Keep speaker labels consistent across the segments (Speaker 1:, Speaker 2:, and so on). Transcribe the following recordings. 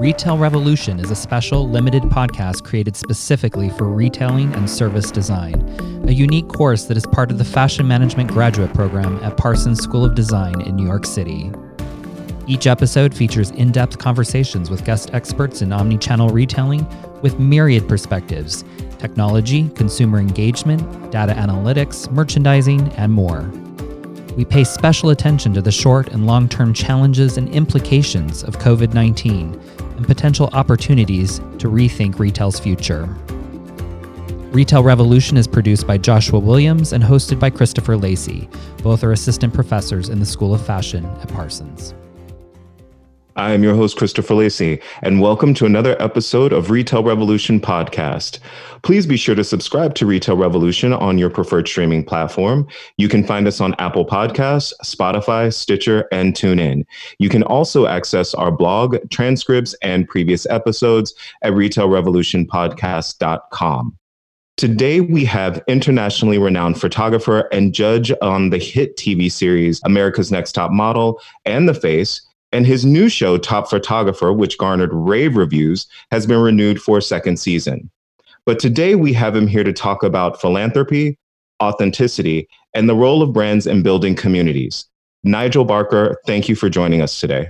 Speaker 1: Retail Revolution is a special, limited podcast created specifically for retailing and service design, a unique course that is part of the Fashion Management Graduate Program at Parsons School of Design in New York City. Each episode features in depth conversations with guest experts in omnichannel retailing with myriad perspectives technology, consumer engagement, data analytics, merchandising, and more. We pay special attention to the short and long term challenges and implications of COVID 19 and potential opportunities to rethink retail's future. Retail Revolution is produced by Joshua Williams and hosted by Christopher Lacey. Both are assistant professors in the School of Fashion at Parsons.
Speaker 2: I am your host, Christopher Lacey, and welcome to another episode of Retail Revolution Podcast. Please be sure to subscribe to Retail Revolution on your preferred streaming platform. You can find us on Apple Podcasts, Spotify, Stitcher, and TuneIn. You can also access our blog, transcripts, and previous episodes at retailrevolutionpodcast.com. Today, we have internationally renowned photographer and judge on the hit TV series America's Next Top Model and The Face, and his new show, Top Photographer, which garnered rave reviews, has been renewed for a second season. But today we have him here to talk about philanthropy, authenticity, and the role of brands in building communities. Nigel Barker, thank you for joining us today.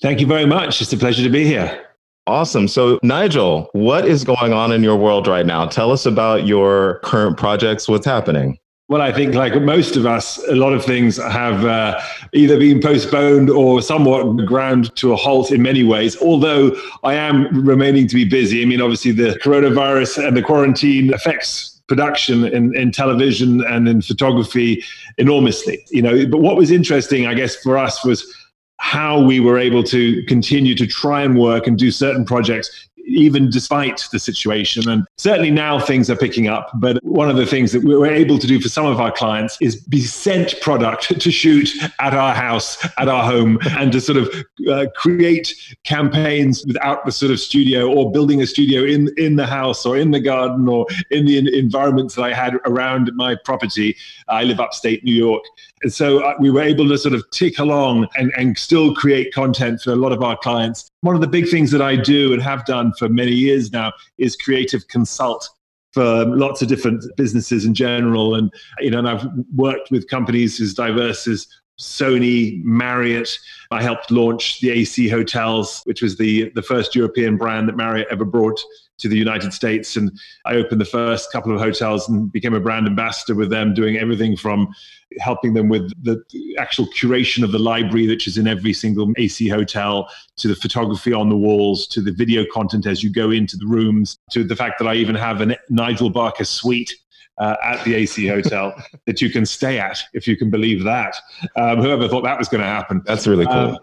Speaker 3: Thank you very much. It's a pleasure to be here.
Speaker 2: Awesome. So, Nigel, what is going on in your world right now? Tell us about your current projects. What's happening?
Speaker 3: Well, I think, like most of us, a lot of things have uh, either been postponed or somewhat ground to a halt in many ways. Although I am remaining to be busy. I mean, obviously, the coronavirus and the quarantine affects production in, in television and in photography enormously. You know, but what was interesting, I guess, for us was how we were able to continue to try and work and do certain projects even despite the situation. And certainly now things are picking up. But one of the things that we were able to do for some of our clients is be sent product to shoot at our house, at our home, and to sort of uh, create campaigns without the sort of studio or building a studio in, in the house or in the garden or in the environments that I had around my property. I live upstate New York. So uh, we were able to sort of tick along and, and still create content for a lot of our clients. One of the big things that I do and have done for many years now is creative consult for lots of different businesses in general. And, you know, and I've worked with companies as diverse as Sony, Marriott. I helped launch the AC Hotels, which was the, the first European brand that Marriott ever brought to the United States. And I opened the first couple of hotels and became a brand ambassador with them, doing everything from helping them with the actual curation of the library, which is in every single AC hotel, to the photography on the walls, to the video content as you go into the rooms, to the fact that I even have a Nigel Barker suite uh, at the AC Hotel that you can stay at, if you can believe that. Um, whoever thought that was going to happen?
Speaker 2: That's really cool.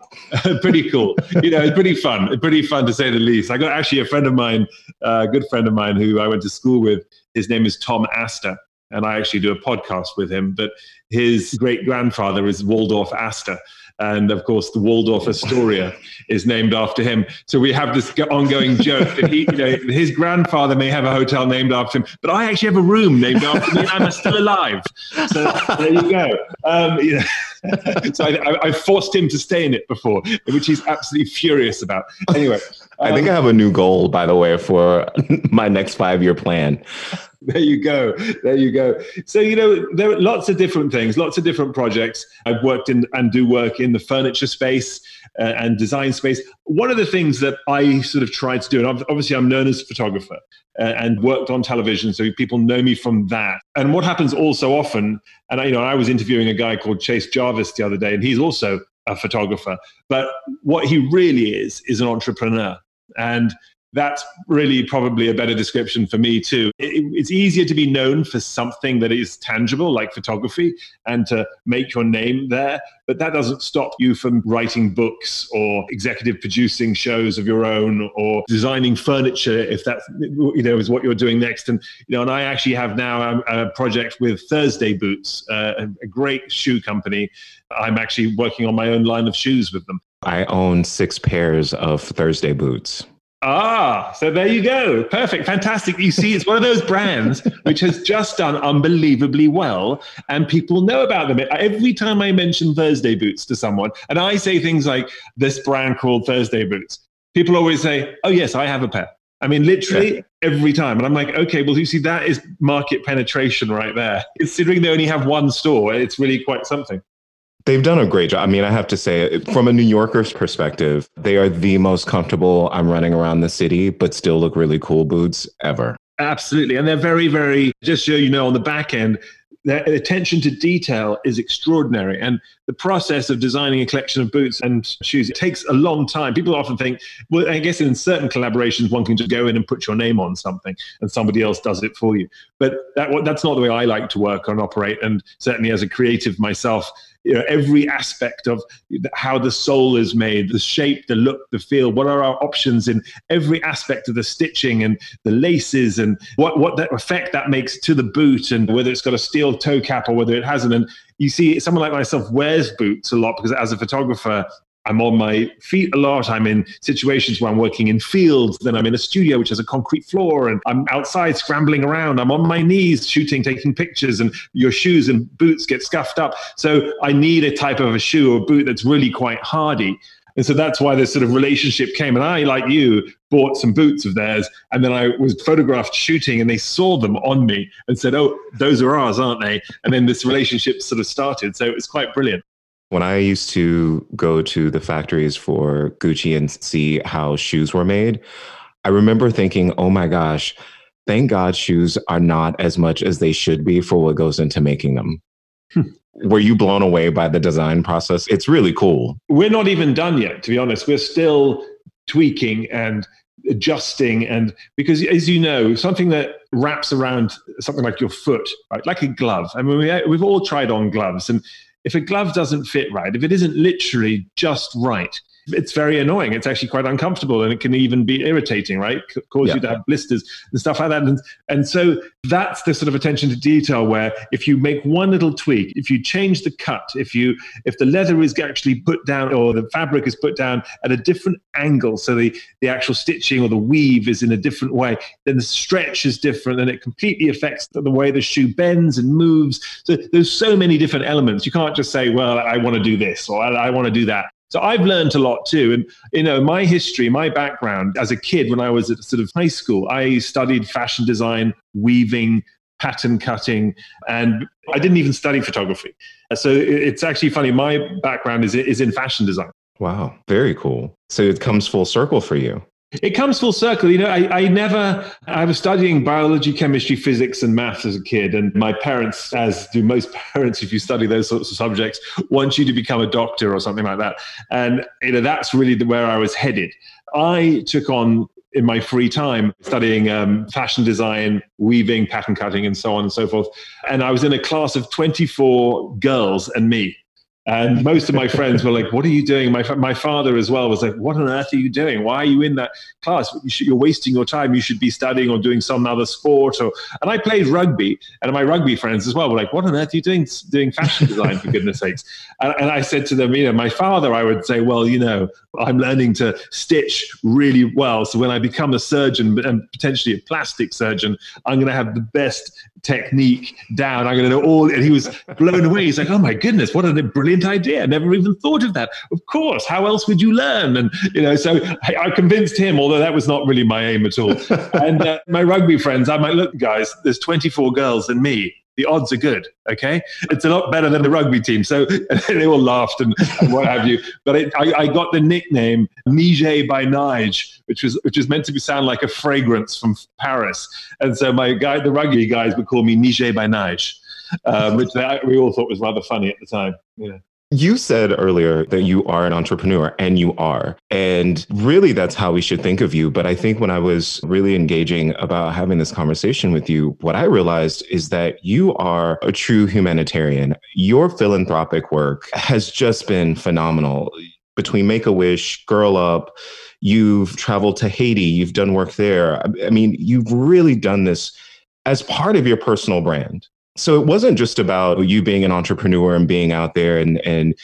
Speaker 3: Um, pretty cool. You know, it's pretty fun. Pretty fun to say the least. I got actually a friend of mine, a good friend of mine who I went to school with. His name is Tom Astor. And I actually do a podcast with him, but his great grandfather is Waldorf Astor and of course the Waldorf Astoria is named after him. So we have this ongoing joke that he, you know, his grandfather may have a hotel named after him, but I actually have a room named after me. I'm still alive. So there you go. Um, you know, so I, I, forced him to stay in it before, which he's absolutely furious about. Anyway,
Speaker 2: I think I have a new goal, by the way, for my next five year plan
Speaker 3: there you go. There you go. So, you know, there are lots of different things, lots of different projects. I've worked in and do work in the furniture space uh, and design space. One of the things that I sort of tried to do, and obviously I'm known as a photographer uh, and worked on television, so people know me from that. And what happens also often, and I, you know, I was interviewing a guy called Chase Jarvis the other day, and he's also a photographer. But what he really is, is an entrepreneur. And that's really probably a better description for me too. It, it's easier to be known for something that is tangible, like photography, and to make your name there. But that doesn't stop you from writing books or executive producing shows of your own or designing furniture, if that you know is what you're doing next. And you know, and I actually have now a, a project with Thursday Boots, uh, a great shoe company. I'm actually working on my own line of shoes with them.
Speaker 2: I own six pairs of Thursday boots.
Speaker 3: Ah, so there you go. Perfect. Fantastic. You see, it's one of those brands which has just done unbelievably well, and people know about them. Every time I mention Thursday Boots to someone, and I say things like this brand called Thursday Boots, people always say, "Oh yes, I have a pair." I mean, literally yeah. every time. And I'm like, okay, well, you see, that is market penetration right there. Considering they only have one store, it's really quite something.
Speaker 2: They've done a great job. I mean, I have to say, from a New Yorker's perspective, they are the most comfortable I'm running around the city, but still look really cool boots ever.
Speaker 3: Absolutely. And they're very, very, just so you know, on the back end, their attention to detail is extraordinary. And the process of designing a collection of boots and shoes it takes a long time. People often think, well, I guess in certain collaborations, one can just go in and put your name on something and somebody else does it for you. But that, that's not the way I like to work and operate. And certainly as a creative myself, you know, every aspect of how the sole is made, the shape, the look, the feel. What are our options in every aspect of the stitching and the laces and what what that effect that makes to the boot and whether it's got a steel toe cap or whether it hasn't. And you see, someone like myself wears boots a lot because as a photographer, I'm on my feet a lot. I'm in situations where I'm working in fields. Then I'm in a studio which has a concrete floor, and I'm outside scrambling around. I'm on my knees shooting, taking pictures, and your shoes and boots get scuffed up. So I need a type of a shoe or boot that's really quite hardy. And so that's why this sort of relationship came. And I, like you, bought some boots of theirs. And then I was photographed shooting and they saw them on me and said, Oh, those are ours, aren't they? And then this relationship sort of started. So it was quite brilliant.
Speaker 2: When I used to go to the factories for Gucci and see how shoes were made, I remember thinking, oh my gosh, thank God shoes are not as much as they should be for what goes into making them. Hmm. Were you blown away by the design process? It's really cool.
Speaker 3: We're not even done yet, to be honest. We're still tweaking and adjusting and because as you know something that wraps around something like your foot right like a glove i mean we, we've all tried on gloves and if a glove doesn't fit right, if it isn't literally just right, it's very annoying. It's actually quite uncomfortable and it can even be irritating, right? Cause yeah. you to have blisters and stuff like that. And, and so that's the sort of attention to detail where if you make one little tweak, if you change the cut, if you if the leather is actually put down or the fabric is put down at a different angle, so the, the actual stitching or the weave is in a different way, then the stretch is different and it completely affects the, the way the shoe bends and moves. So there's so many different elements. You can't just say, well, I want to do this or I, I want to do that. So I've learned a lot too. And, you know, my history, my background as a kid, when I was at sort of high school, I studied fashion design, weaving, pattern cutting, and I didn't even study photography. So it's actually funny. My background is, is in fashion design.
Speaker 2: Wow, very cool. So it comes full circle for you.
Speaker 3: It comes full circle. You know, I, I never, I was studying biology, chemistry, physics, and maths as a kid. And my parents, as do most parents, if you study those sorts of subjects, want you to become a doctor or something like that. And, you know, that's really where I was headed. I took on in my free time studying um, fashion design, weaving, pattern cutting, and so on and so forth. And I was in a class of 24 girls and me. And most of my friends were like, "What are you doing?" My my father as well was like, "What on earth are you doing? Why are you in that class? You are wasting your time. You should be studying or doing some other sport." Or and I played rugby, and my rugby friends as well were like, "What on earth are you doing doing fashion design for goodness sakes?" And, and I said to them, you know, my father, I would say, "Well, you know, I'm learning to stitch really well. So when I become a surgeon and potentially a plastic surgeon, I'm going to have the best technique down. I'm going to know all." And he was blown away. He's like, "Oh my goodness, what a brilliant!" idea. Never even thought of that. Of course, how else would you learn? And you know, so I, I convinced him, although that was not really my aim at all. and uh, my rugby friends, I'm like, look, guys, there's 24 girls and me. The odds are good. Okay, it's a lot better than the rugby team. So they all laughed and, and what have you. But it, I, I, got the nickname Nige by Nige, which was which was meant to be sound like a fragrance from Paris. And so my guy, the rugby guys, would call me Nige by Nige. Um, which they, we all thought was rather funny at the time. Yeah.
Speaker 2: You said earlier that you are an entrepreneur, and you are. And really, that's how we should think of you. But I think when I was really engaging about having this conversation with you, what I realized is that you are a true humanitarian. Your philanthropic work has just been phenomenal. Between Make a Wish, Girl Up, you've traveled to Haiti, you've done work there. I mean, you've really done this as part of your personal brand. So it wasn't just about you being an entrepreneur and being out there and, and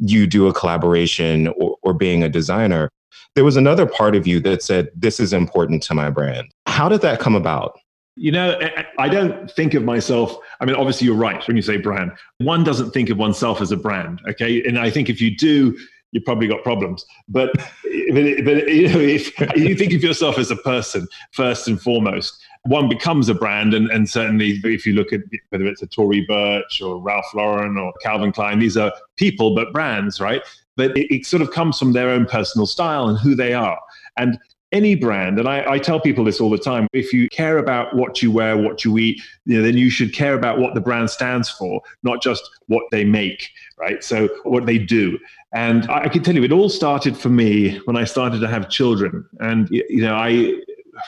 Speaker 2: you do a collaboration or, or being a designer. There was another part of you that said, This is important to my brand. How did that come about?
Speaker 3: You know, I don't think of myself. I mean, obviously, you're right when you say brand. One doesn't think of oneself as a brand. Okay. And I think if you do, you've probably got problems. But, but, but you know, if you think of yourself as a person first and foremost, one becomes a brand. And, and certainly, if you look at whether it's a Tory Burch or Ralph Lauren or Calvin Klein, these are people, but brands, right? But it, it sort of comes from their own personal style and who they are. And any brand, and I, I, tell people this all the time, if you care about what you wear, what you eat, you know, then you should care about what the brand stands for, not just what they make, right? So what they do. And I, I can tell you, it all started for me when I started to have children. And, you know, I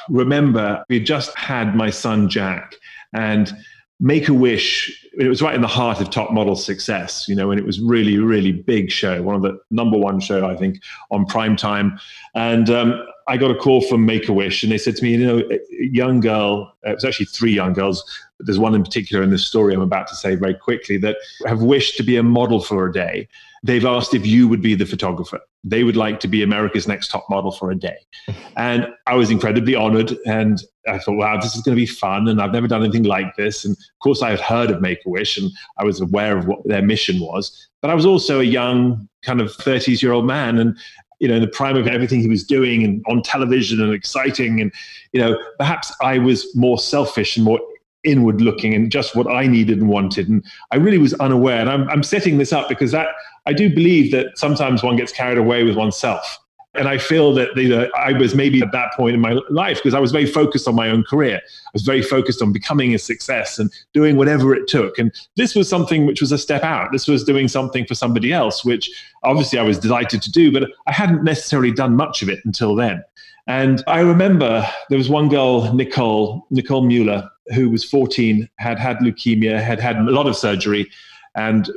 Speaker 3: remember we just had my son Jack and Make a Wish. It was right in the heart of Top Model success, you know, and it was really, really big show, one of the number one show I think on prime time. And um, I got a call from Make a Wish, and they said to me, you know, a young girl. It was actually three young girls, but there's one in particular in this story I'm about to say very quickly that have wished to be a model for a day. They've asked if you would be the photographer. They would like to be America's Next Top Model for a day, and I was incredibly honored. And I thought, wow, this is going to be fun, and I've never done anything like this. And of course, I had heard of Make a Wish, and I was aware of what their mission was. But I was also a young, kind of 30s year old man, and you know, in the prime of everything he was doing and on television and exciting. And, you know, perhaps I was more selfish and more inward looking and just what I needed and wanted. And I really was unaware. And I'm, I'm setting this up because that I do believe that sometimes one gets carried away with oneself. And I feel that know, I was maybe at that point in my life because I was very focused on my own career. I was very focused on becoming a success and doing whatever it took. And this was something which was a step out. This was doing something for somebody else, which obviously I was delighted to do, but I hadn't necessarily done much of it until then. And I remember there was one girl, Nicole, Nicole Mueller, who was 14, had had leukemia, had had a lot of surgery, and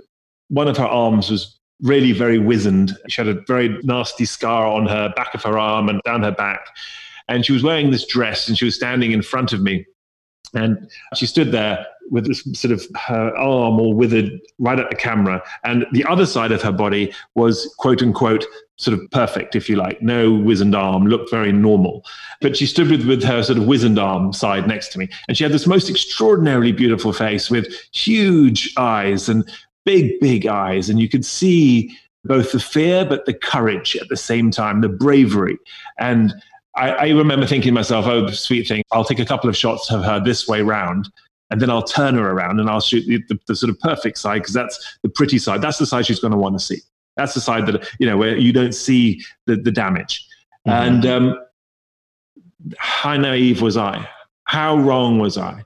Speaker 3: one of her arms was really very wizened. She had a very nasty scar on her back of her arm and down her back. And she was wearing this dress and she was standing in front of me. And she stood there with this sort of her arm all withered right at the camera. And the other side of her body was quote unquote sort of perfect, if you like, no wizened arm, looked very normal. But she stood with, with her sort of wizened arm side next to me. And she had this most extraordinarily beautiful face with huge eyes and big, big eyes. And you could see both the fear, but the courage at the same time, the bravery. And I, I remember thinking to myself, oh, sweet thing, I'll take a couple of shots of her this way round and then I'll turn her around and I'll shoot the, the, the sort of perfect side because that's the pretty side. That's the side she's going to want to see. That's the side that you know where you don't see the the damage. Mm-hmm. And um, how naive was I? How wrong was I?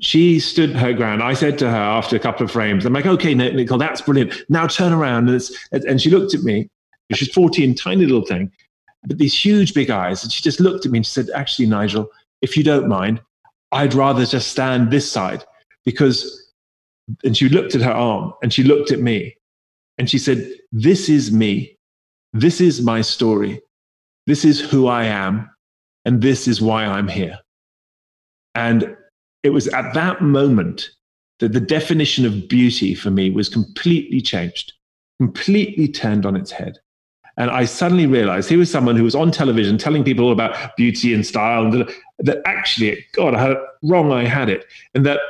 Speaker 3: she stood her ground. I said to her after a couple of frames, I'm like, okay, Nicole, that's brilliant. Now turn around. And, and she looked at me. She's 14, tiny little thing, but these huge big eyes. And she just looked at me and she said, actually, Nigel, if you don't mind, I'd rather just stand this side because, and she looked at her arm and she looked at me and she said, this is me. This is my story. This is who I am. And this is why I'm here. And it was at that moment that the definition of beauty for me was completely changed, completely turned on its head. And I suddenly realized he was someone who was on television telling people about beauty and style, and that actually, God, how wrong I had it. And that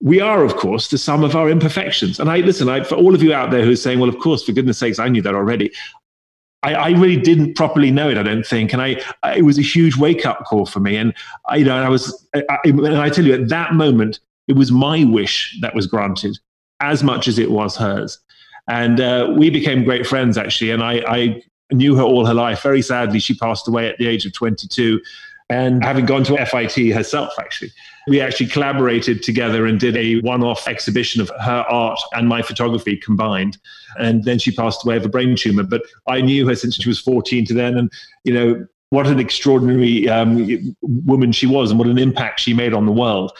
Speaker 3: we are, of course, the sum of our imperfections. And I listen, I, for all of you out there who are saying, well, of course, for goodness sakes, I knew that already. I, I, really didn't properly know it. I don't think, and I, I it was a huge wake up call for me. And I, you know, I was, I, and I tell you, at that moment, it was my wish that was granted, as much as it was hers. And uh, we became great friends, actually. And I, I knew her all her life. Very sadly, she passed away at the age of 22 and having gone to FIT herself, actually. We actually collaborated together and did a one off exhibition of her art and my photography combined. And then she passed away of a brain tumor. But I knew her since she was 14 to then. And, you know, what an extraordinary um, woman she was and what an impact she made on the world.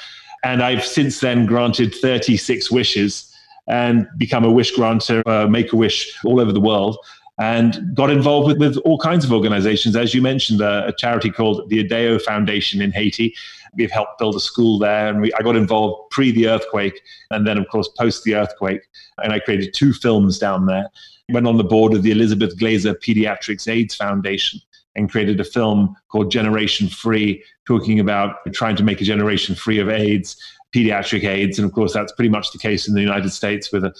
Speaker 3: And I've since then granted 36 wishes and become a wish granter, uh, make a wish all over the world and got involved with, with all kinds of organizations. As you mentioned, uh, a charity called the Adeo Foundation in Haiti. We've helped build a school there, and we, I got involved pre the earthquake, and then, of course, post the earthquake. And I created two films down there. Went on the board of the Elizabeth Glaser Pediatrics AIDS Foundation and created a film called Generation Free, talking about trying to make a generation free of AIDS pediatric AIDS. And of course, that's pretty much the case in the United States with a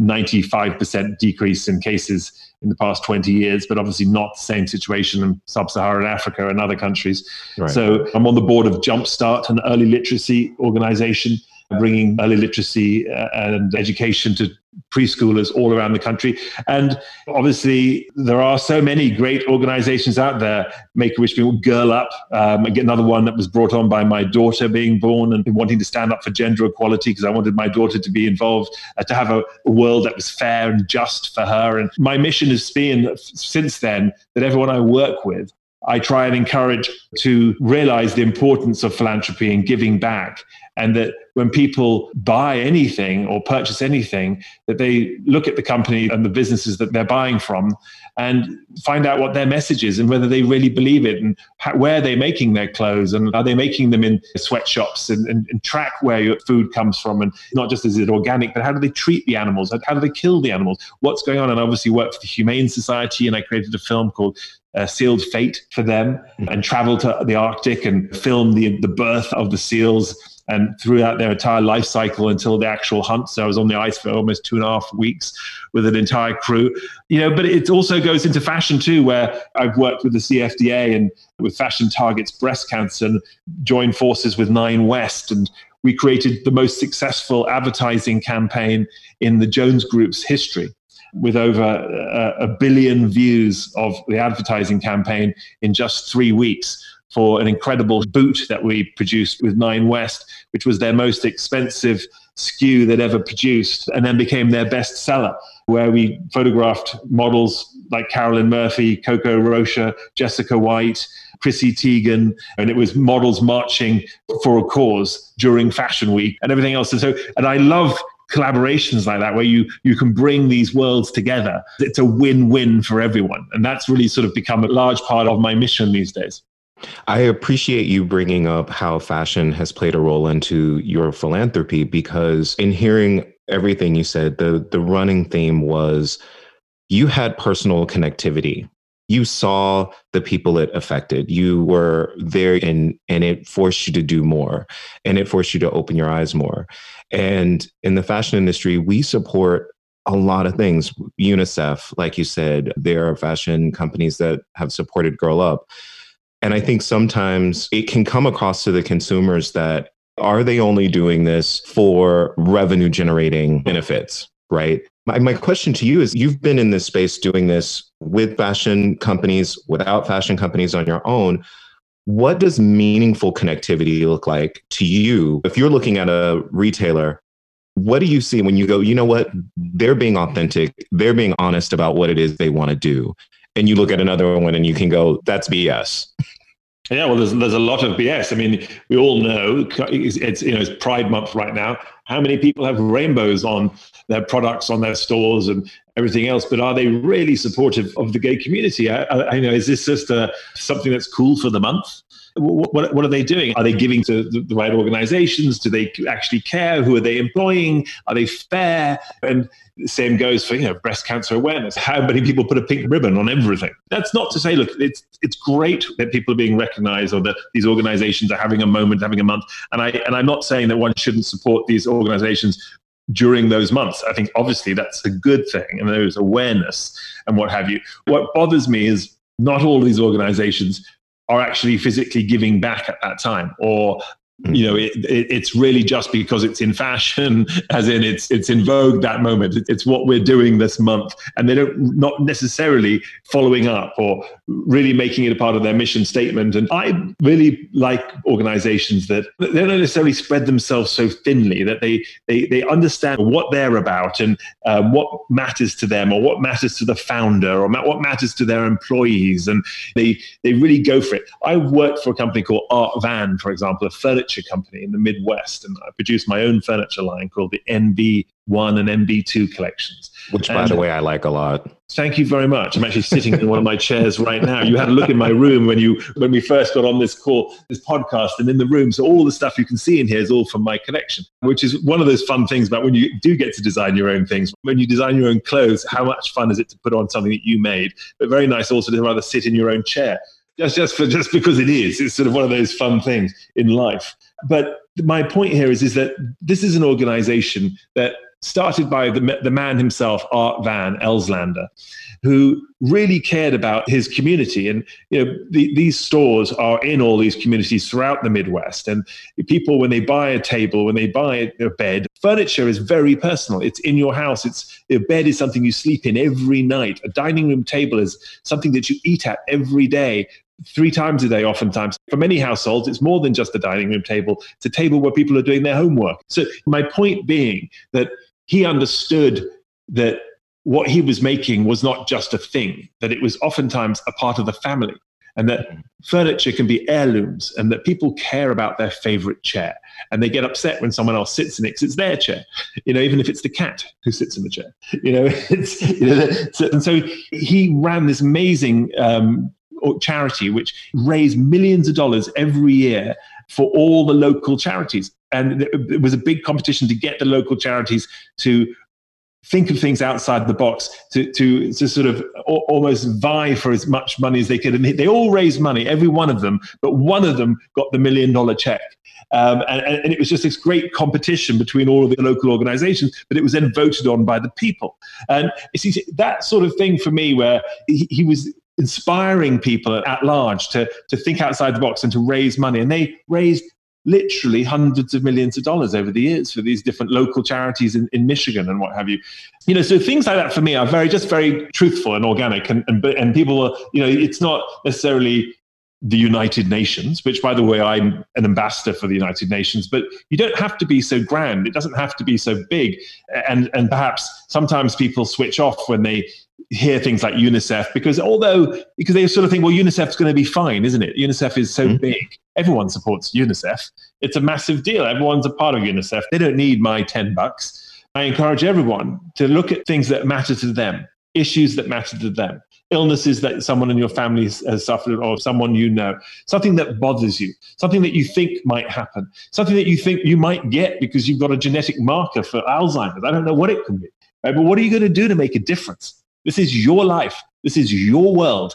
Speaker 3: 95% decrease in cases in the past 20 years, but obviously not the same situation in sub Saharan Africa and other countries. Right. So I'm on the board of Jumpstart, an early literacy organization bringing early literacy uh, and education to preschoolers all around the country. And obviously, there are so many great organizations out there. Make a Wish being Girl Up, um, get another one that was brought on by my daughter being born and wanting to stand up for gender equality because I wanted my daughter to be involved, uh, to have a, a, world that was fair and just for her. And my mission has been since then that everyone I work with I try and encourage to realize the importance of philanthropy and giving back and that when people buy anything or purchase anything that they look at the company and the businesses that they're buying from and find out what their message is and whether they really believe it and how, where they're making their clothes and are they making them in sweatshops and, and, and, track where your food comes from and not just is it organic but how do they treat the animals? How do they kill the animals? What's going on? And I obviously work for the humane society and i created a film called uh, sealed fate for them and travel to the arctic and film the, the birth of the seals and throughout their entire life cycle until the actual hunt. So I was on the ice for almost two and a half weeks with an entire crew. You know, but it also goes into fashion too, where I've worked with the CFDA and with Fashion Targets Breast Cancer and joined forces with Nine West and we created the most successful advertising campaign in the Jones Group's history with over a, a billion views of the advertising campaign in just three weeks for an incredible boot that we produced with Nine West, which was their most expensive SKU they'd ever produced, and then became their best seller, where we photographed models like Carolyn Murphy, Coco Rocha, Jessica White, Chrissy Teigen, and it was models marching for a cause during Fashion Week and everything else. And so, and I love collaborations like that where you you can bring these worlds together. It's a win-win for everyone. And that's really sort of become a large part of my mission these days
Speaker 2: I appreciate you bringing up how fashion has played a role into your philanthropy because in hearing everything you said, the the running theme was you had personal connectivity. You saw the people it affected. You were there and and it forced you to do more and it forced you to open your eyes more. And in the fashion industry, we support a lot of things. UNICEF, like you said, there are fashion companies that have supported Girl Up and I think sometimes it can come across to the consumers that are they only doing this for revenue generating benefits, right? My, my question to you is you've been in this space doing this with fashion companies, without fashion companies on your own. What does meaningful connectivity look like to you? If you're looking at a retailer, what do you see when you go, you know what? They're being authentic, they're being honest about what it is they want to do and you look at another one and you can go, that's BS.
Speaker 3: Yeah, well, there's there's a lot of BS. I mean, we all know it's, it's, you know it's Pride Month right now. How many people have rainbows on their products, on their stores, and everything else? But are they really supportive of the gay community? I, I, I know is this just a, something that's cool for the month? What, what, are they doing? Are they giving to the, right organizations? Do they actually care? Who are they employing? Are they fair? And the same goes for you know breast cancer awareness. How many people put a pink ribbon on everything? That's not to say, look, it's it's great that people are being recognized or that these organizations are having a moment, having a month. And I and I'm not saying that one shouldn't support these organizations during those months. I think obviously that's a good thing and there's awareness and what have you. What bothers me is not all these organizations are actually physically giving back at that time or you know it, it, it's really just because it's in fashion as in it's it's in vogue that moment. It, it's what we're doing this month. And they don't not necessarily following up or really making it a part of their mission statement. And i really like organizations that they don't necessarily spread themselves so thinly that they they, they understand what they're about and um, what matters to them or what matters to the founder or what matters to their employees. And they they really go for it. I've worked for a company called art van for example a furniture furniture company in the Midwest, and I produced my own furniture line called the NB1 and NB2 collections.
Speaker 2: Which, by and, the way, I like a lot.
Speaker 3: Thank you very much. I'm actually sitting in one of my chairs right now. You had a look in my room when you when we first got on this call, this podcast, and in the room. So all the stuff you can see in here is all from my collection, which is one of those fun things about when you do get to design your own things. When you design your own clothes, how much fun is it to put on something that you made? But very nice also to rather sit in your own chair just just for just because it is. It's sort of one of those fun things in life. But my point here is is that this is an organization that started by the, the man himself, Art Van Elslander, who really cared about his community. And you know, the, these stores are in all these communities throughout the Midwest. And people, when they buy a table, when they buy a bed, furniture is very personal. It's in your house. It's a bed is something you sleep in every night. A dining room table is something that you eat at every day three times a day, oftentimes. For many households, it's more than just a dining room table, it's a table where people are doing their homework. So, my point being that he understood that what he was making was not just a thing, that it was oftentimes a part of the family, and that furniture can be heirlooms, and that people care about their favorite chair, and they get upset when someone else sits in it because it's their chair, you know, even if it's the cat who sits in the chair, you know. It's, you know and so he ran this amazing um, charity which raised millions of dollars every year for all the local charities. And it was a big competition to get the local charities to think of things outside the box to, to, to sort of almost vie for as much money as they could. And they all raised money, every one of them, but one of them got the million dollar check. Um, and, and, it was just this great competition between all of the local organizations, but it was then voted on by the people. And you see, that sort of thing for me, where he, he was inspiring people at large to, to think outside the box and to raise money. And they raised literally hundreds of millions of dollars over the years for these different local charities in, in Michigan and what have you. You know, so things like that for me are very, just very truthful and organic. And, and, and people are, you know, it's not necessarily the United Nations, which, by the way, I'm an ambassador for the United Nations, but you don't have to be so grand. It doesn't have to be so big. And, and perhaps sometimes people switch off when they hear things like UNICEF because although because they sort of think well UNICEF's going to be fine isn't it? UNICEF is so mm-hmm. big. Everyone supports UNICEF. It's a massive deal. Everyone's a part of UNICEF. They don't need my 10 bucks. I encourage everyone to look at things that matter to them issues that matter to them illnesses that someone in your family has suffered or someone you know something that bothers you something that you think might happen something that you think you might get because you've got a genetic marker for Alzheimer's. I don't know what it can be right? but what are you going to do to make a difference this is your life. This is your world.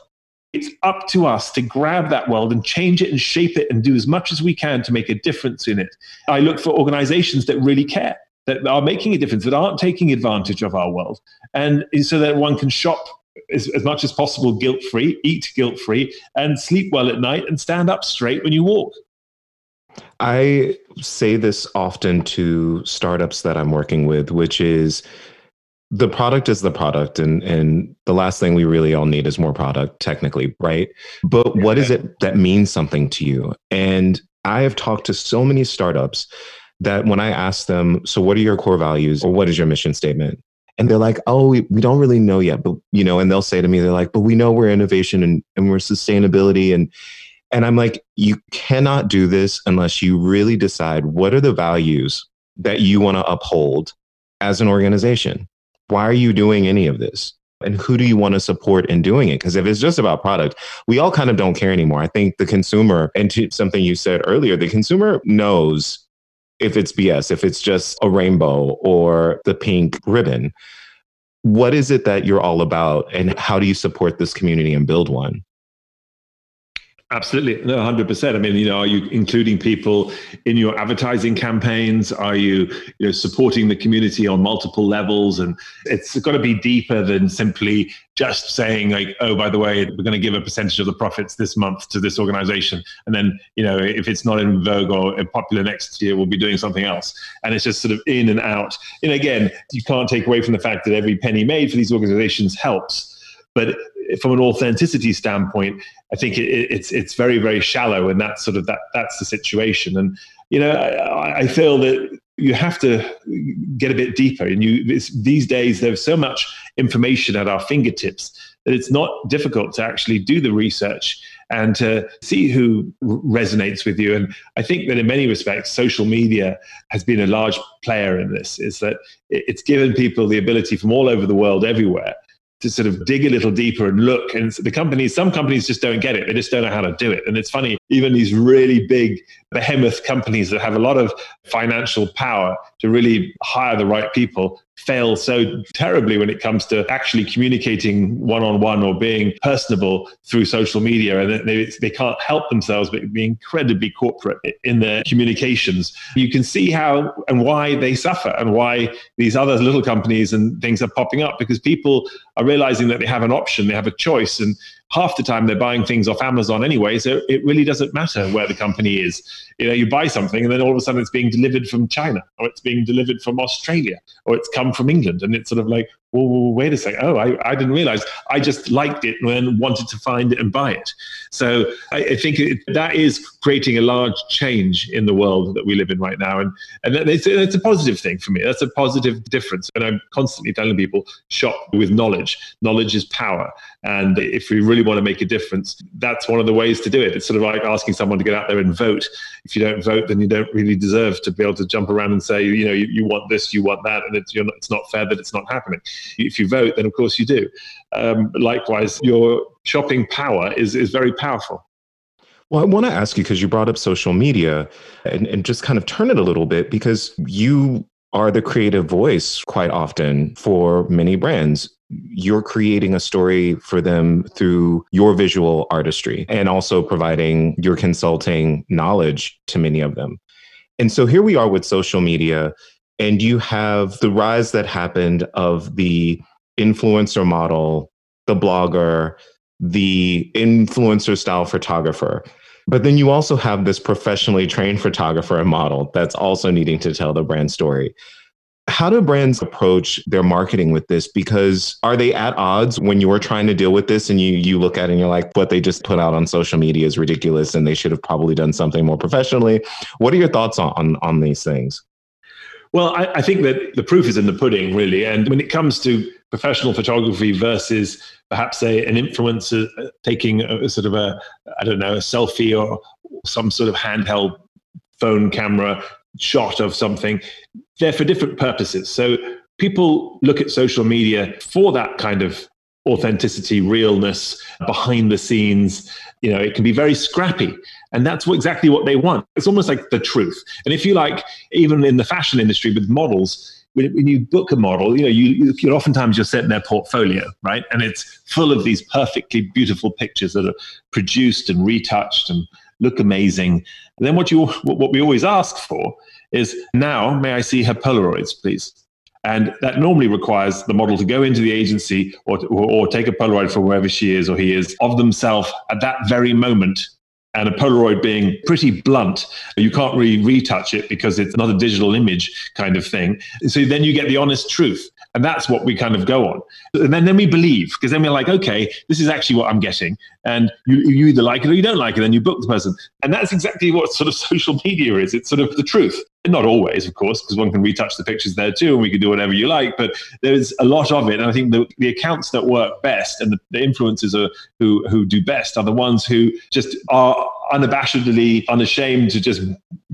Speaker 3: It's up to us to grab that world and change it and shape it and do as much as we can to make a difference in it. I look for organizations that really care, that are making a difference, that aren't taking advantage of our world. And so that one can shop as, as much as possible guilt free, eat guilt free, and sleep well at night and stand up straight when you walk.
Speaker 2: I say this often to startups that I'm working with, which is the product is the product and and the last thing we really all need is more product technically right? But what is it that means something to you? And i have talked to so many startups that when i ask them so what are your core values or what is your mission statement? And they're like oh we, we don't really know yet but you know and they'll say to me they're like but we know we're innovation and, and we're sustainability and and i'm like you cannot do this unless you really decide what are the values that you want to uphold as an organization why are you doing any of this? And who do you want to support in doing it? Because if it's just about product, we all kind of don't care anymore. I think the consumer, and to something you said earlier, the consumer knows if it's BS, if it's just a rainbow or the pink ribbon. What is it that you're all about, and how do you support this community and build one?
Speaker 3: Absolutely, no, hundred percent. I mean, you know, are you including people in your advertising campaigns? Are you, you know, supporting the community on multiple levels? And it's got to be deeper than simply just saying, like, oh, by the way, we're going to give a percentage of the profits this month to this organization, and then, you know, if it's not in vogue or popular next year, we'll be doing something else. And it's just sort of in and out. And again, you can't take away from the fact that every penny made for these organizations helps. But from an authenticity standpoint, I think it, it's it's very very shallow, and that's sort of that that's the situation. And you know, I, I feel that you have to get a bit deeper. And you these days there's so much information at our fingertips that it's not difficult to actually do the research and to see who resonates with you. And I think that in many respects, social media has been a large player in this. Is that it's given people the ability from all over the world, everywhere, to sort of dig a little deeper and look. And the companies, some companies just don't get it. They just don't know how to do it. And it's funny, even these really big behemoth companies that have a lot of financial power to really hire the right people fail so terribly when it comes to actually communicating one on one or being personable through social media. And they, they can't help themselves but be incredibly corporate in their communications. You can see how and why they suffer and why these other little companies and things are popping up because people are realizing that they have an option, they have a choice. And half the time they're buying things off Amazon anyway, so it really doesn't matter where the company is. You know, you buy something and then all of a sudden it's being delivered from China or it's being delivered from Australia or it's come from England. And it's sort of like, well, wait a second. Oh, I, I didn't realize. I just liked it and wanted to find it and buy it. So I, I think it, that is creating a large change in the world that we live in right now. And, and it's, it's a positive thing for me. That's a positive difference. And I'm constantly telling people shop with knowledge. Knowledge is power. And if we really want to make a difference, that's one of the ways to do it. It's sort of like asking someone to get out there and vote. If you don't vote, then you don't really deserve to be able to jump around and say, you know, you, you want this, you want that, and it's, not, it's not fair that it's not happening. If you vote, then of course you do. Um, likewise, your shopping power is, is very powerful.
Speaker 2: Well, I want to ask you because you brought up social media and, and just kind of turn it a little bit because you are the creative voice quite often for many brands. You're creating a story for them through your visual artistry and also providing your consulting knowledge to many of them. And so here we are with social media, and you have the rise that happened of the influencer model, the blogger, the influencer style photographer. But then you also have this professionally trained photographer and model that's also needing to tell the brand story. How do brands approach their marketing with this? Because are they at odds when you're trying to deal with this and you you look at it and you're like, what they just put out on social media is ridiculous and they should have probably done something more professionally? What are your thoughts on on, on these things?
Speaker 3: Well, I, I think that the proof is in the pudding, really. And when it comes to professional photography versus perhaps a, an influencer taking a, a sort of a, I don't know, a selfie or some sort of handheld phone camera shot of something, they're for different purposes. So people look at social media for that kind of authenticity, realness, behind the scenes. You know, it can be very scrappy. And that's what, exactly what they want. It's almost like the truth. And if you like, even in the fashion industry with models, when, when you book a model, you know, you, you oftentimes you're sent their portfolio, right? And it's full of these perfectly beautiful pictures that are produced and retouched and look amazing. And then what you what we always ask for is now, may I see her Polaroids, please? And that normally requires the model to go into the agency or, or, or take a Polaroid from wherever she is or he is of themselves at that very moment and a Polaroid being pretty blunt, you can't really retouch it because it's not a digital image kind of thing. So then you get the honest truth. And that's what we kind of go on. And then, then we believe, because then we're like, okay, this is actually what I'm getting. And you, you either like it or you don't like it, and you book the person. And that's exactly what sort of social media is. It's sort of the truth. Not always, of course, because one can retouch the pictures there too, and we can do whatever you like. But there's a lot of it, and I think the, the accounts that work best and the, the influencers are, who who do best are the ones who just are unabashedly unashamed to just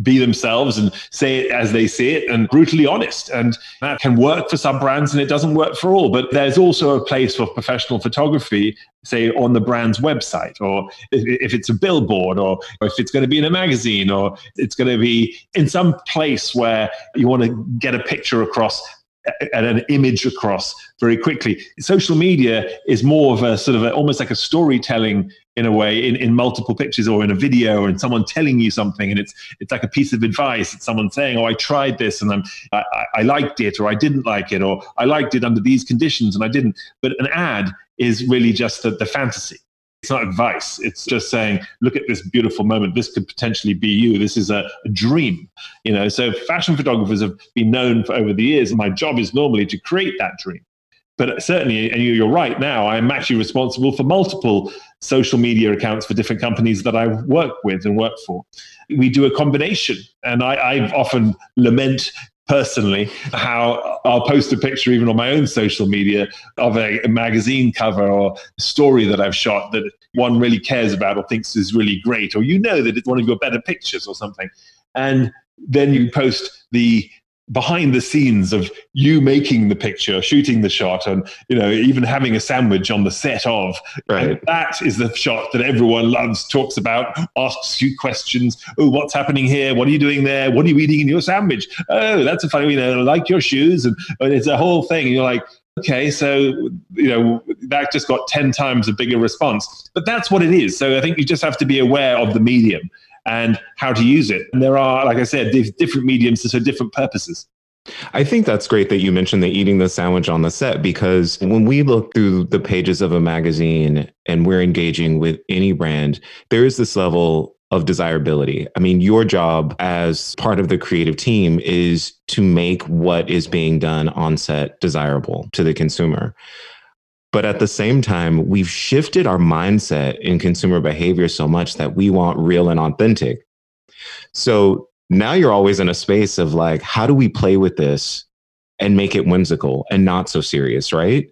Speaker 3: be themselves and say it as they see it and brutally honest. And that can work for some brands and it doesn't work for all. But there's also a place for professional photography, say on the brand's website, or if it's a billboard, or if it's going to be in a magazine, or it's going to be in some place where you want to get a picture across and an image across very quickly. Social media is more of a sort of a, almost like a storytelling in a way in, in multiple pictures or in a video or in someone telling you something and it's it's like a piece of advice it's someone saying oh i tried this and I'm, I, I liked it or i didn't like it or i liked it under these conditions and i didn't but an ad is really just the, the fantasy it's not advice. It's just saying, look at this beautiful moment. This could potentially be you. This is a, a, dream. You know, so fashion photographers have been known for over the years. And my job is normally to create that dream. But certainly, and you're right now, I'm actually responsible for multiple social media accounts for different companies that I work with and work for. We do a combination. And I, I often lament personally how I'll post a picture even on my own social media of a, a, magazine cover or story that I've shot that one really cares about or thinks is really great, or you know that it's one of your better pictures or something. And then you post the behind the scenes of you making the picture, shooting the shot, and you know even having a sandwich on the set of.
Speaker 2: Right.
Speaker 3: That is the shot that everyone loves, talks about, asks you questions. Oh, what's happening here? What are you doing there? What are you eating in your sandwich? Oh, that's a funny. You know, like your shoes, and, and it's a whole thing. And you're like, okay, so you know that just got ten times a bigger response. But that's what it is. So I think you just have to be aware of the medium and how to use it. And there are, like I said, different mediums to serve different purposes.
Speaker 2: I think that's great that you mentioned the eating the sandwich on the set because when we look through the pages of a magazine and we're engaging with any brand, there is this level of desirability. I mean, your job as part of the creative team is to make what is being done on set desirable to the consumer. But at the same time, we've shifted our mindset in consumer behavior so much that we want real and authentic. So now you're always in a space of like, how do we play with this and make it whimsical and not so serious, right?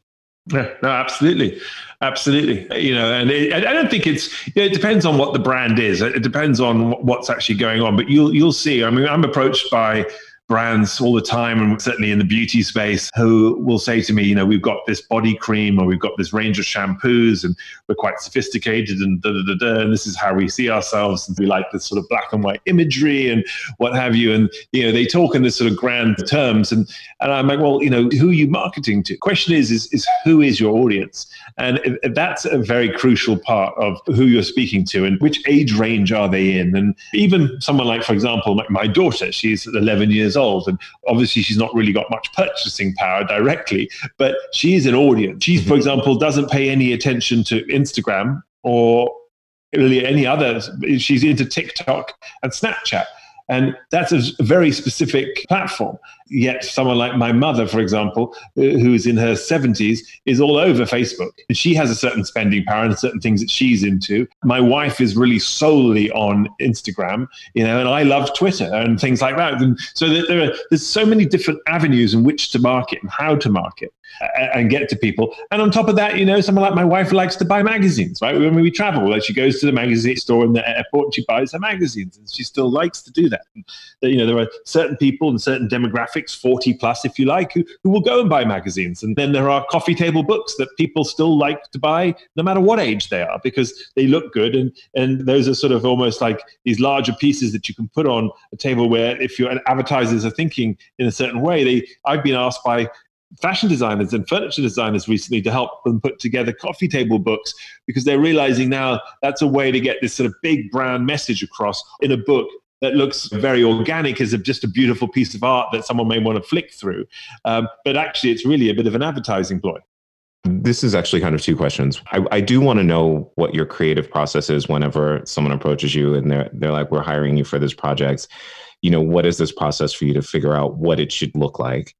Speaker 3: Yeah, no, absolutely, absolutely. You know, and it, I don't think it's. You know, it depends on what the brand is. It depends on what's actually going on. But you'll you'll see. I mean, I'm approached by brands all the time, and certainly in the beauty space, who will say to me, you know, we've got this body cream or we've got this range of shampoos, and we're quite sophisticated, and da da da da, and this is how we see ourselves, and we like this sort of black and white imagery and what have you, and you know, they talk in this sort of grand terms, and and I'm like, well, you know, who are you marketing to? Question is, is is who is your audience, and that's a very crucial part of who you're speaking to, and which age range are they in, and even someone like, for example, like my daughter, she's 11 years years old. And obviously, she's not really got much purchasing power directly, but she is an audience. She, for mm-hmm. example, doesn't pay any attention to Instagram or really any other. She's into TikTok and Snapchat. And that's a very specific platform. Yet, someone like my mother, for example, uh, who's in her 70s, is all over Facebook. And she has a certain spending power and certain things that she's into. My wife is really solely on Instagram, you know, and I love Twitter and things like that. And so there are, there's so many different avenues in which to market and how to market and get to people. And on top of that, you know, someone like my wife likes to buy magazines, right? When we travel, like she goes to the magazine store in the airport and she buys her magazines, and she still likes to do that. You know, there are certain people and certain demographics, 40 plus, if you like, who, who will go and buy magazines. And then there are coffee table books that people still like to buy, no matter what age they are, because they look good. And, and those are sort of almost like these larger pieces that you can put on a table where if your advertisers are thinking in a certain way, they I've been asked by fashion designers and furniture designers recently to help them put together coffee table books because they're realizing now that's a way to get this sort of big brand message across in a book that looks very organic as just a beautiful piece of art that someone may want to flick through. Um, but actually, it's really a bit of an advertising ploy.
Speaker 2: This is actually kind of two questions. I, I, do want to know what your creative process is whenever someone approaches you and they're they're like, "We're hiring you for this project." You know, what is this process for you to figure out what it should look like?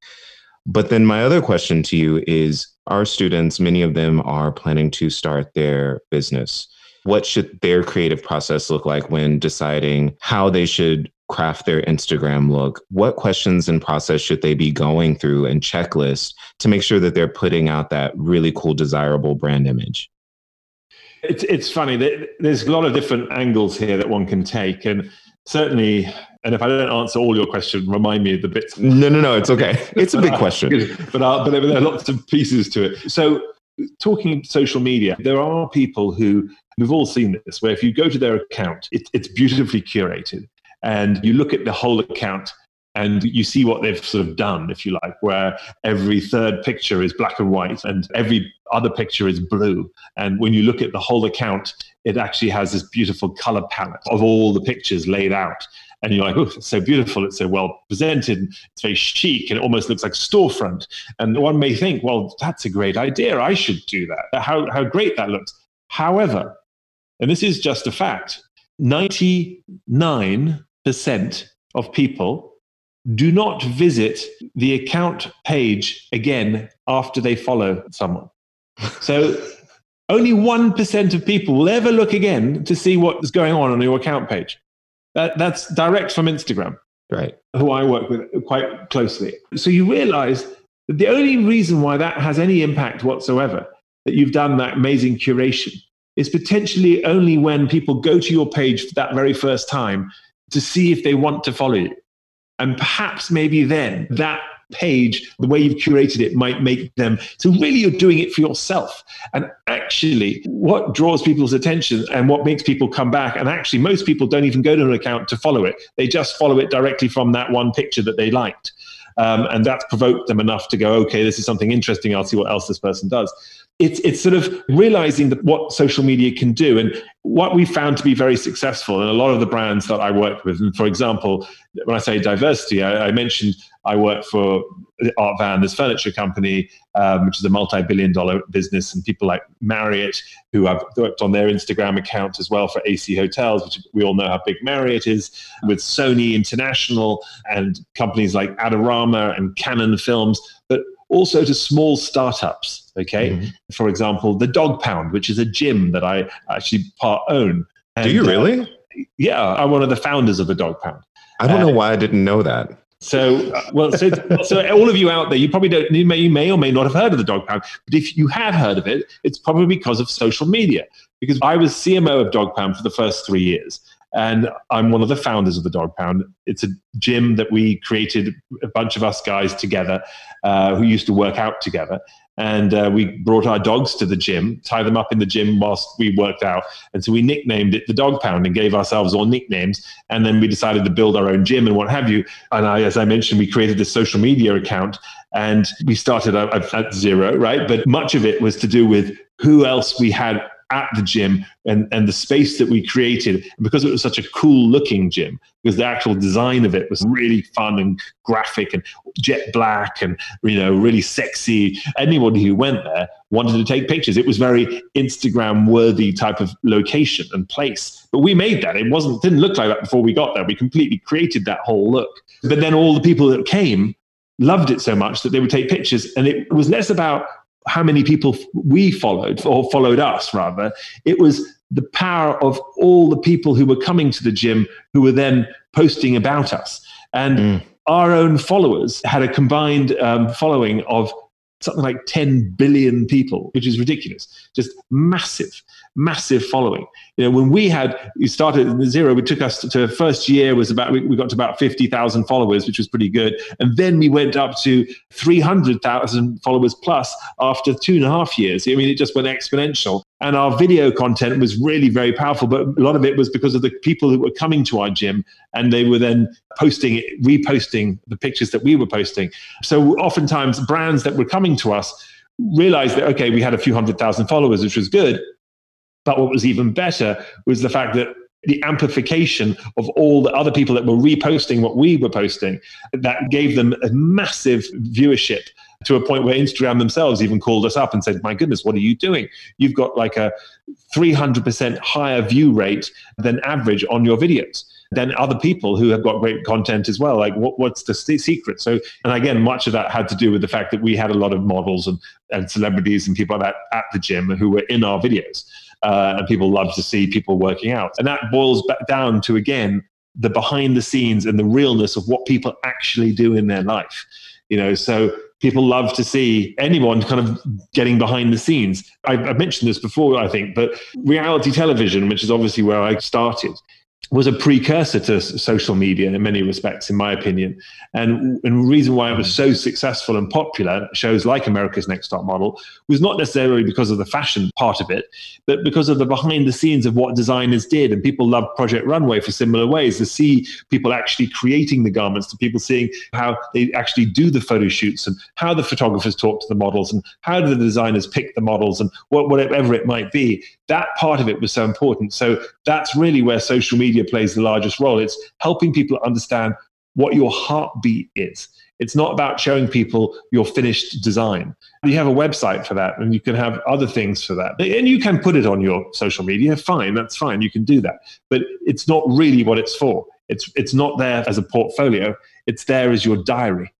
Speaker 2: But then my other question to you is our students, many of them are planning to start their business. What should their creative process look like when deciding how they should craft their Instagram look? What questions and process should they be going through and checklist to make sure that they're putting out that really cool, desirable brand image?
Speaker 3: It's, it's funny. There's a lot of different angles here that one can take. And certainly and if I don't answer all your question, remind me of the bits.
Speaker 2: No, no, no, it's okay. It's a big question.
Speaker 3: but, uh, but there are lots of pieces to it. So, talking social media, there are people who, we've all seen this, where if you go to their account, it, it's beautifully curated. And you look at the whole account and you see what they've sort of done, if you like, where every third picture is black and white and every other picture is blue. And when you look at the whole account, it actually has this beautiful color palette of all the pictures laid out and you're like, oh, it's so beautiful, it's so well presented, it's very chic, and it almost looks like storefront. And one may think, well, that's a great idea. I should do that. How, how great that looks. However, and this is just a fact, 99% of people do not visit the account page again after they follow someone. So only 1% of people will ever look again to see what is going on on your account page. That, that's direct from Instagram,
Speaker 2: right?
Speaker 3: Who I work with quite closely. So you realize that the only reason why that has any impact whatsoever, that you've done that amazing curation, is potentially only when people go to your page for that very first time to see if they want to follow you. And perhaps maybe then that page, the way you've curated it, might make them. So, really, you're doing it for yourself. And actually, what draws people's attention and what makes people come back, and actually, most people don't even go to an account to follow it, they just follow it directly from that one picture that they liked. Um, and that's provoked them enough to go, okay, this is something interesting. I'll see what else this person does it's it's sort of realizing that what social media can do and what we found to be very successful in a lot of the brands that I worked with. And for example, when I say diversity, I, I mentioned I work for Art Van, this furniture company, um, which is a multi-billion dollar business, and people like Marriott, who I've worked on their Instagram account as well for AC Hotels, which we all know how big Marriott is, with Sony International and companies like Adorama and Canon Films, but also to small startups. Okay. Mm-hmm. For example, the Dog Pound, which is a gym that I actually part own.
Speaker 2: And, Do you really? Uh,
Speaker 3: yeah, I'm one of the founders of the Dog Pound.
Speaker 2: I don't uh, know why I didn't know that.
Speaker 3: So, uh, well, so, so all of you out there, you probably don't, you may, you may or may not have heard of the Dog Pound, but if you have heard of it, it's probably because of social media. Because I was CMO of Dog Pound for the first three years, and I'm one of the founders of the Dog Pound. It's a gym that we created, a bunch of us guys together uh, who used to work out together. And uh, we brought our dogs to the gym, tie them up in the gym whilst we worked out. And so we nicknamed it the Dog Pound and gave ourselves all nicknames. And then we decided to build our own gym and what have you. And I, as I mentioned, we created this social media account and we started at, at zero, right? But much of it was to do with who else we had at the gym and, and the space that we created. Because it was such a cool looking gym, because the actual design of it was really fun and graphic and jet black and, you know, really sexy. Anybody who went there wanted to take pictures. It was very Instagram worthy type of location and place. But we made that. It wasn't, didn't look like that before we got there. We completely created that whole look. But then all the people that came loved it so much that they would take pictures. And it was less about how many people we followed or followed us rather it was the power of all the people who were coming to the gym who were then posting about us. And mm. our own followers had a combined um, following of something like 10 billion people which is ridiculous. Just massive massive following. You know, when we had, you started zero, it took us to, to first year was about, we, we got to about 50,000 followers, which was pretty good. And then we went up to 300,000 followers plus after two and a half years. I mean, it just went exponential. And our video content was really very powerful, but a lot of it was because of the people who were coming to our gym and they were then posting, it, reposting the pictures that we were posting. So oftentimes brands that were coming to us realized that, okay, we had a few hundred thousand followers, which was good but what was even better was the fact that the amplification of all the other people that were reposting what we were posting that gave them a massive viewership to a point where Instagram themselves even called us up and said, My goodness, what are you doing? You've got like a 300% higher view rate than average on your videos than other people who have got great content as well. Like, what, what's the secret? So, and again, much of that had to do with the fact that we had a lot of models and, and celebrities and people like that at the gym who were in our videos uh, and people love to see people working out. And that boils back down to, again, the behind the scenes and the realness of what people actually do in their life. You know, so people love to see anyone kind of getting behind the scenes. I've, I've mentioned this before, I think, but reality television, which is obviously where I started, was a precursor to social media in many respects, in my opinion. And, and the reason why it was mm. so successful and popular, shows like America's Next Top Model, was not necessarily because of the fashion part of it, but because of the behind the scenes of what designers did. And people loved Project Runway for similar ways to see people actually creating the garments, to people seeing how they actually do the photo shoots and how the photographers talk to the models and how do the designers pick the models and what, whatever it might be. That part of it was so important. So that's really where social media plays the largest role. It's helping people understand what your heartbeat is. It's not about showing people your finished design. You have a website for that, and you can have other things for that. And you can put it on your social media. Fine, that's fine. You can do that. But it's not really what it's for. It's, it's not there as a portfolio, it's there as your diary.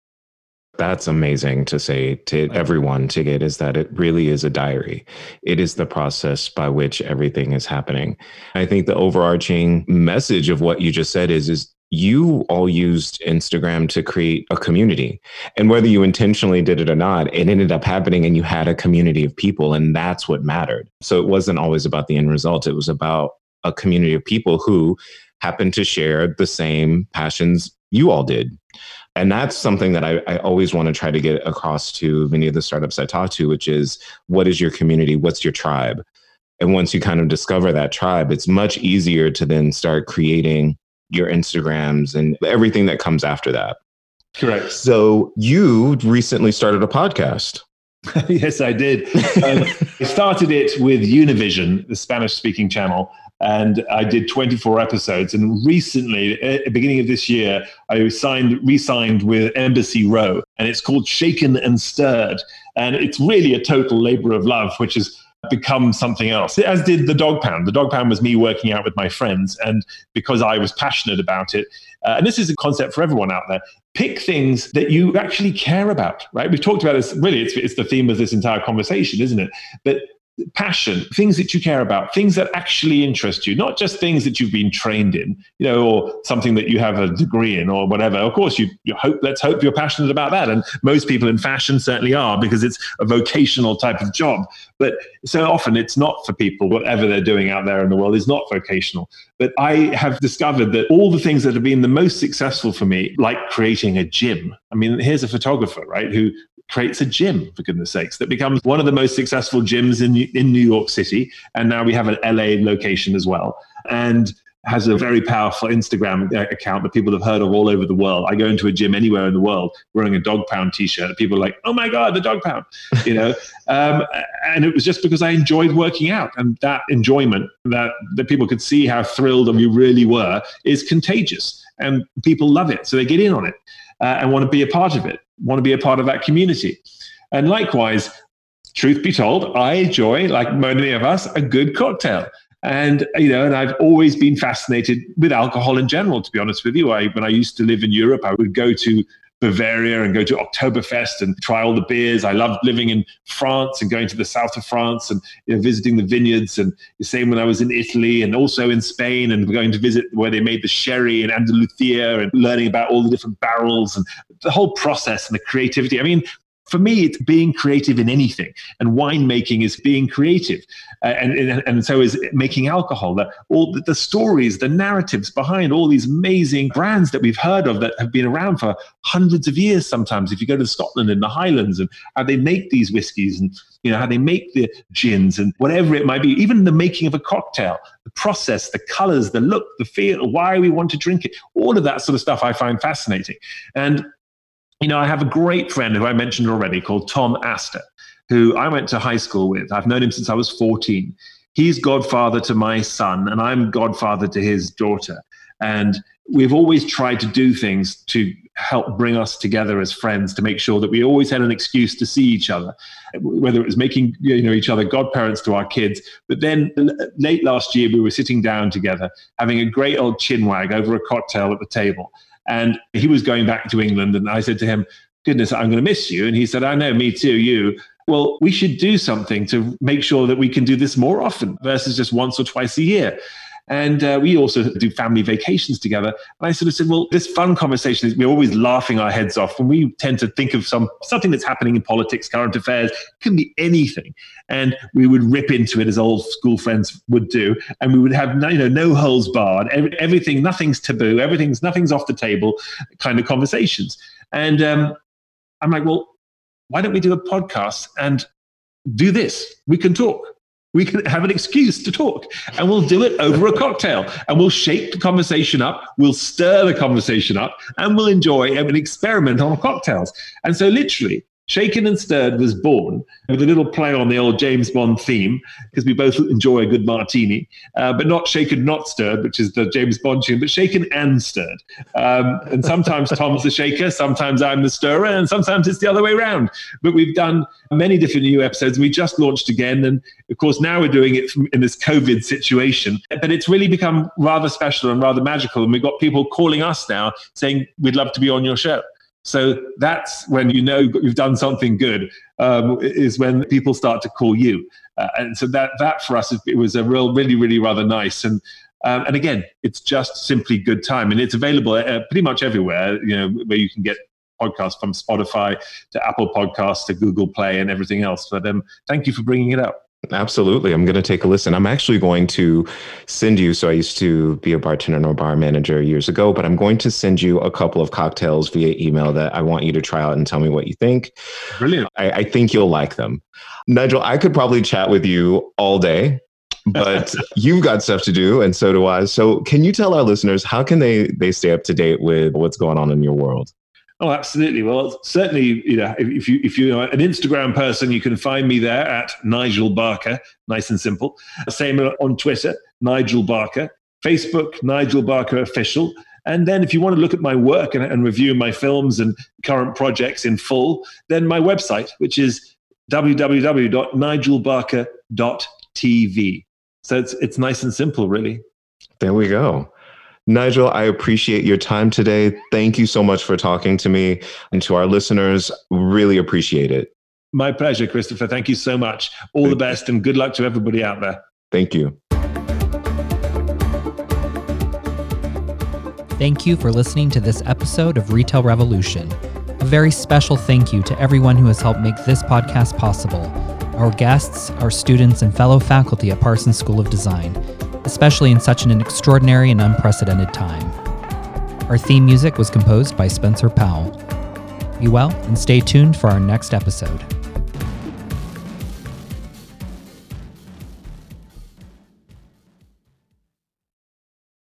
Speaker 2: That's amazing to say to everyone to get is that it really is a diary. It is the process by which everything is happening. I think the overarching message of what you just said is is you all used Instagram to create a community. And whether you intentionally did it or not, it ended up happening and you had a community of people and that's what mattered. So it wasn't always about the end result. It was about a community of people who happened to share the same passions you all did. And that's something that I, I always want to try to get across to many of the startups I talk to, which is what is your community? What's your tribe? And once you kind of discover that tribe, it's much easier to then start creating your Instagrams and everything that comes after that.
Speaker 3: Correct.
Speaker 2: So you recently started a podcast.
Speaker 3: yes, I did. Um, I started it with Univision, the Spanish speaking channel, and I did 24 episodes. And recently, at the beginning of this year, I signed, re-signed with Embassy Row, and it's called Shaken and Stirred, and it's really a total labor of love, which is become something else, as did the dog pound. The dog pound was me working out with my friends. And because I was passionate about it, uh, and this is a concept for everyone out there, pick things that you actually care about, right? We've talked about this, really, it's, it's the theme of this entire conversation, isn't it? But passion, things that you care about, things that actually interest you, not just things that you've been trained in, you know, or something that you have a degree in or whatever. Of course, you, you hope, let's hope you're passionate about that. And most people in fashion certainly are because it's a vocational type of job. But so often it's not for people, whatever they're doing out there in the world is not vocational. But I have discovered that all the things that have been the most successful for me, like creating a gym. I mean, here's a photographer, right, who creates a gym for goodness sakes that becomes one of the most successful gyms in in New York City and now we have an LA location as well and has a very powerful Instagram account that people have heard of all over the world. I go into a gym anywhere in the world wearing a dog pound t-shirt. People are like, "Oh my god, the dog pound," you know. um, and it was just because I enjoyed working out, and that enjoyment that that people could see how thrilled we really were is contagious, and people love it, so they get in on it uh, and want to be a part of it want to be a part of that community. And likewise, truth be told, I enjoy, like many of us, a good cocktail. And you know, and I've always been fascinated with alcohol in general. To be honest with you, I, when I used to live in Europe, I would go to Bavaria and go to Oktoberfest and try all the beers. I loved living in France and going to the south of France and you know, visiting the vineyards. And the same when I was in Italy and also in Spain and going to visit where they made the sherry in Andalusia and learning about all the different barrels and the whole process and the creativity. I mean, for me, it's being creative in anything, and winemaking is being creative, uh, and, and, and so is making alcohol. The, all the, the, stories, the narratives behind all these amazing brands that we've heard of that have been around for hundreds of years. Sometimes, if you go to Scotland in the Highlands and how they make these whiskies, and you know how they make the gins and whatever it might be, even the making of a cocktail, the process, the colors, the look, the feel, why we want to drink it, all of that sort of stuff I find fascinating, and you know, I have a great friend who I mentioned already called Tom Astor, who I went to high school with. I've known him since I was 14. He's godfather to my son, and I'm godfather to his daughter. And we've always tried to do things to help bring us together as friends to make sure that we always had an excuse to see each other whether it was making you know each other godparents to our kids but then late last year we were sitting down together having a great old chinwag over a cocktail at the table and he was going back to England. And I said to him, Goodness, I'm going to miss you. And he said, I know, me too, you. Well, we should do something to make sure that we can do this more often versus just once or twice a year. And uh, we also do family vacations together. And I sort of said, well, this fun conversation is we're always laughing our heads off when we tend to think of some something that's happening in politics, current affairs, can be anything. And we would rip into it as old school friends would do. And we would have no, you know, no holes barred, every, everything, nothing's taboo, everything's nothing's off the table kind of conversations. And um, I'm like, well, why don't we do a podcast and do this? We can talk we can have an excuse to talk and we'll do it over a cocktail and we'll shake the conversation up we'll stir the conversation up and we'll enjoy an experiment on cocktails. And so literally Shaken and Stirred was born with a little play on the old James Bond theme because we both enjoy a good martini, uh, but not shaken, not stirred, which is the James Bond tune, but shaken and stirred. Um, and sometimes Tom's the shaker, sometimes I'm the stirrer, and sometimes it's the other way around. But we've done many different new episodes. We just launched again, and of course now we're doing it in this COVID situation. But it's really become rather special and rather magical, and we've got people calling us now saying we'd love to be on your show. So that's when you know you've done something good. Um, is when people start to call you, uh, and so that that for us it was a real, really, really rather nice. And um, and again, it's just simply good time, and it's available uh, pretty much everywhere. You know where you can get podcasts from Spotify to Apple Podcasts to Google Play and everything else. But um, thank you for bringing it up.
Speaker 2: Absolutely. I'm going to take a listen. I'm actually going to send you. So I used to be a bartender or bar manager years ago, but I'm going to send you a couple of cocktails via email that I want you to try out and tell me what you think.
Speaker 3: Brilliant.
Speaker 2: I, I think you'll like them. Nigel, I could probably chat with you all day, but you've got stuff to do and so do I. So can you tell our listeners how can they they stay up to date with what's going on in your world?
Speaker 3: Oh, absolutely. Well, certainly, you know, if you if you're an Instagram person, you can find me there at Nigel Barker. Nice and simple. Same on Twitter, Nigel Barker. Facebook, Nigel Barker Official. And then, if you want to look at my work and, and review my films and current projects in full, then my website, which is www.nigelbarker.tv. So it's it's nice and simple, really.
Speaker 2: There we go. Nigel, I appreciate your time today. Thank you so much for talking to me and to our listeners. Really appreciate it.
Speaker 3: My pleasure, Christopher. Thank you so much. All the best and good luck to everybody out there.
Speaker 2: Thank you.
Speaker 1: Thank you for listening to this episode of Retail Revolution. A very special thank you to everyone who has helped make this podcast possible our guests, our students, and fellow faculty at Parsons School of Design especially in such an extraordinary and unprecedented time. Our theme music was composed by Spencer Powell. Be well and stay tuned for our next episode.